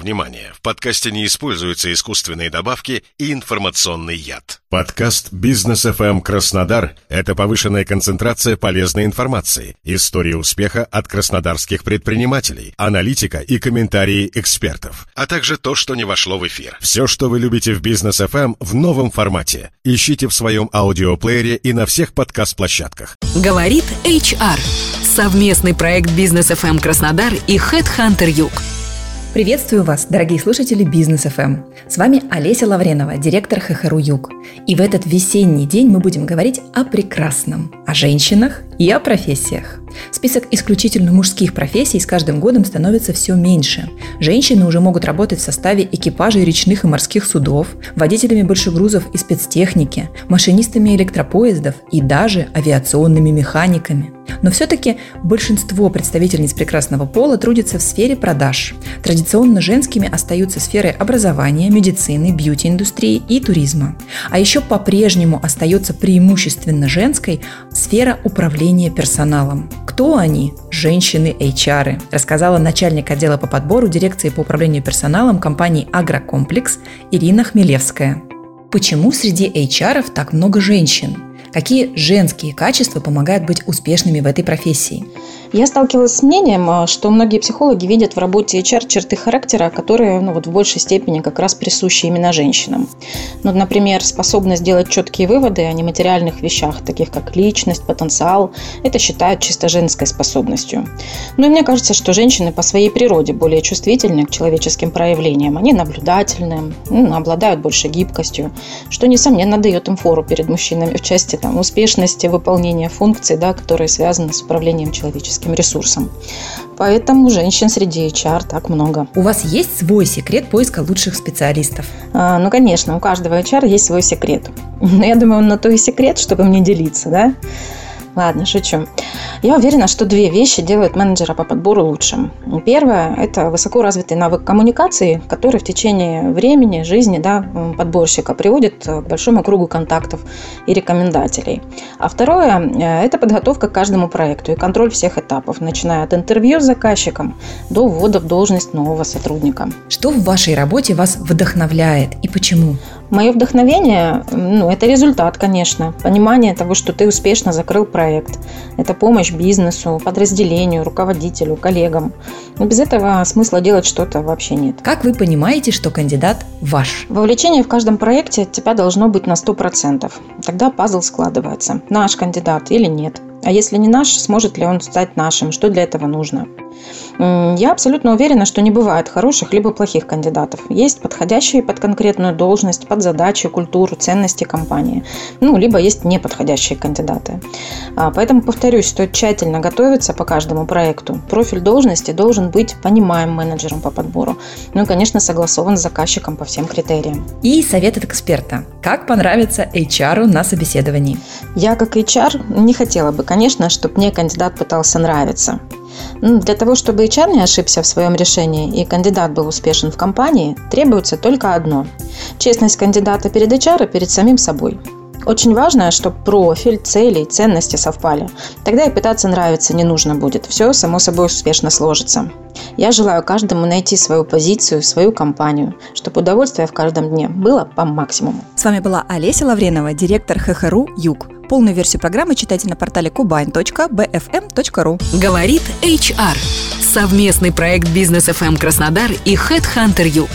Внимание! В подкасте не используются искусственные добавки и информационный яд. Подкаст «Бизнес FM Краснодар» — это повышенная концентрация полезной информации, истории успеха от краснодарских предпринимателей, аналитика и комментарии экспертов, а также то, что не вошло в эфир. Все, что вы любите в «Бизнес FM» в новом формате. Ищите в своем аудиоплеере и на всех подкаст-площадках. Говорит HR. Совместный проект «Бизнес FM Краснодар» и HeadHunter Юг. Приветствую вас, дорогие слушатели Бизнес ФМ. С вами Олеся Лавренова, директор ХХРУ Юг. И в этот весенний день мы будем говорить о прекрасном, о женщинах и о профессиях. Список исключительно мужских профессий с каждым годом становится все меньше. Женщины уже могут работать в составе экипажей речных и морских судов, водителями большегрузов и спецтехники, машинистами электропоездов и даже авиационными механиками. Но все-таки большинство представительниц прекрасного пола трудятся в сфере продаж. Традиционно женскими остаются сферы образования, медицины, бьюти-индустрии и туризма. А еще по-прежнему остается преимущественно женской сфера управления персоналом. Кто они? Женщины HR, рассказала начальник отдела по подбору дирекции по управлению персоналом компании «Агрокомплекс» Ирина Хмелевская. Почему среди HR так много женщин? Какие женские качества помогают быть успешными в этой профессии? Я сталкивалась с мнением, а, что многие психологи видят в работе HR черты характера, которые ну, вот в большей степени как раз присущи именно женщинам. Ну, например, способность делать четкие выводы о нематериальных вещах, таких как личность, потенциал, это считают чисто женской способностью. Ну мне кажется, что женщины по своей природе более чувствительны к человеческим проявлениям. Они наблюдательны, ну, обладают больше гибкостью, что, несомненно, дает им фору перед мужчинами в части там, успешности выполнения функций, да, которые связаны с управлением человеческим ресурсом. Поэтому женщин среди HR так много. У вас есть свой секрет поиска лучших специалистов? А, ну, конечно, у каждого HR есть свой секрет. Но я думаю, он на то и секрет, чтобы мне делиться, да? Ладно, шучу. Я уверена, что две вещи делают менеджера по подбору лучшим. Первое – это высоко развитый навык коммуникации, который в течение времени, жизни да, подборщика приводит к большому кругу контактов и рекомендателей. А второе – это подготовка к каждому проекту и контроль всех этапов, начиная от интервью с заказчиком до ввода в должность нового сотрудника. Что в вашей работе вас вдохновляет и почему? Мое вдохновение, ну, это результат, конечно. Понимание того, что ты успешно закрыл проект. Это помощь бизнесу, подразделению, руководителю, коллегам. Но без этого смысла делать что-то вообще нет. Как вы понимаете, что кандидат ваш? Вовлечение в каждом проекте от тебя должно быть на 100%. Тогда пазл складывается. Наш кандидат или нет. А если не наш, сможет ли он стать нашим? Что для этого нужно? Я абсолютно уверена, что не бывает хороших либо плохих кандидатов. Есть подходящие под конкретную должность, под задачи, культуру, ценности компании. Ну, либо есть неподходящие кандидаты. А, поэтому повторюсь, стоит тщательно готовиться по каждому проекту. Профиль должности должен быть понимаем менеджером по подбору. Ну и, конечно, согласован с заказчиком по всем критериям. И совет от эксперта. Как понравится HR на собеседовании? Я, как HR, не хотела бы, конечно, чтобы мне кандидат пытался нравиться. Ну, для того, чтобы HR не ошибся в своем решении и кандидат был успешен в компании, требуется только одно – честность кандидата перед HR и перед самим собой. Очень важно, чтобы профиль, цели и ценности совпали. Тогда и пытаться нравиться не нужно будет. Все само собой успешно сложится. Я желаю каждому найти свою позицию, свою компанию, чтобы удовольствие в каждом дне было по максимуму. С вами была Олеся Лавренова, директор ХХРУ «Юг». Полную версию программы читайте на портале kubain.bfm.ru. Говорит HR. Совместный проект Бизнес FM Краснодар и Headhunter Юг.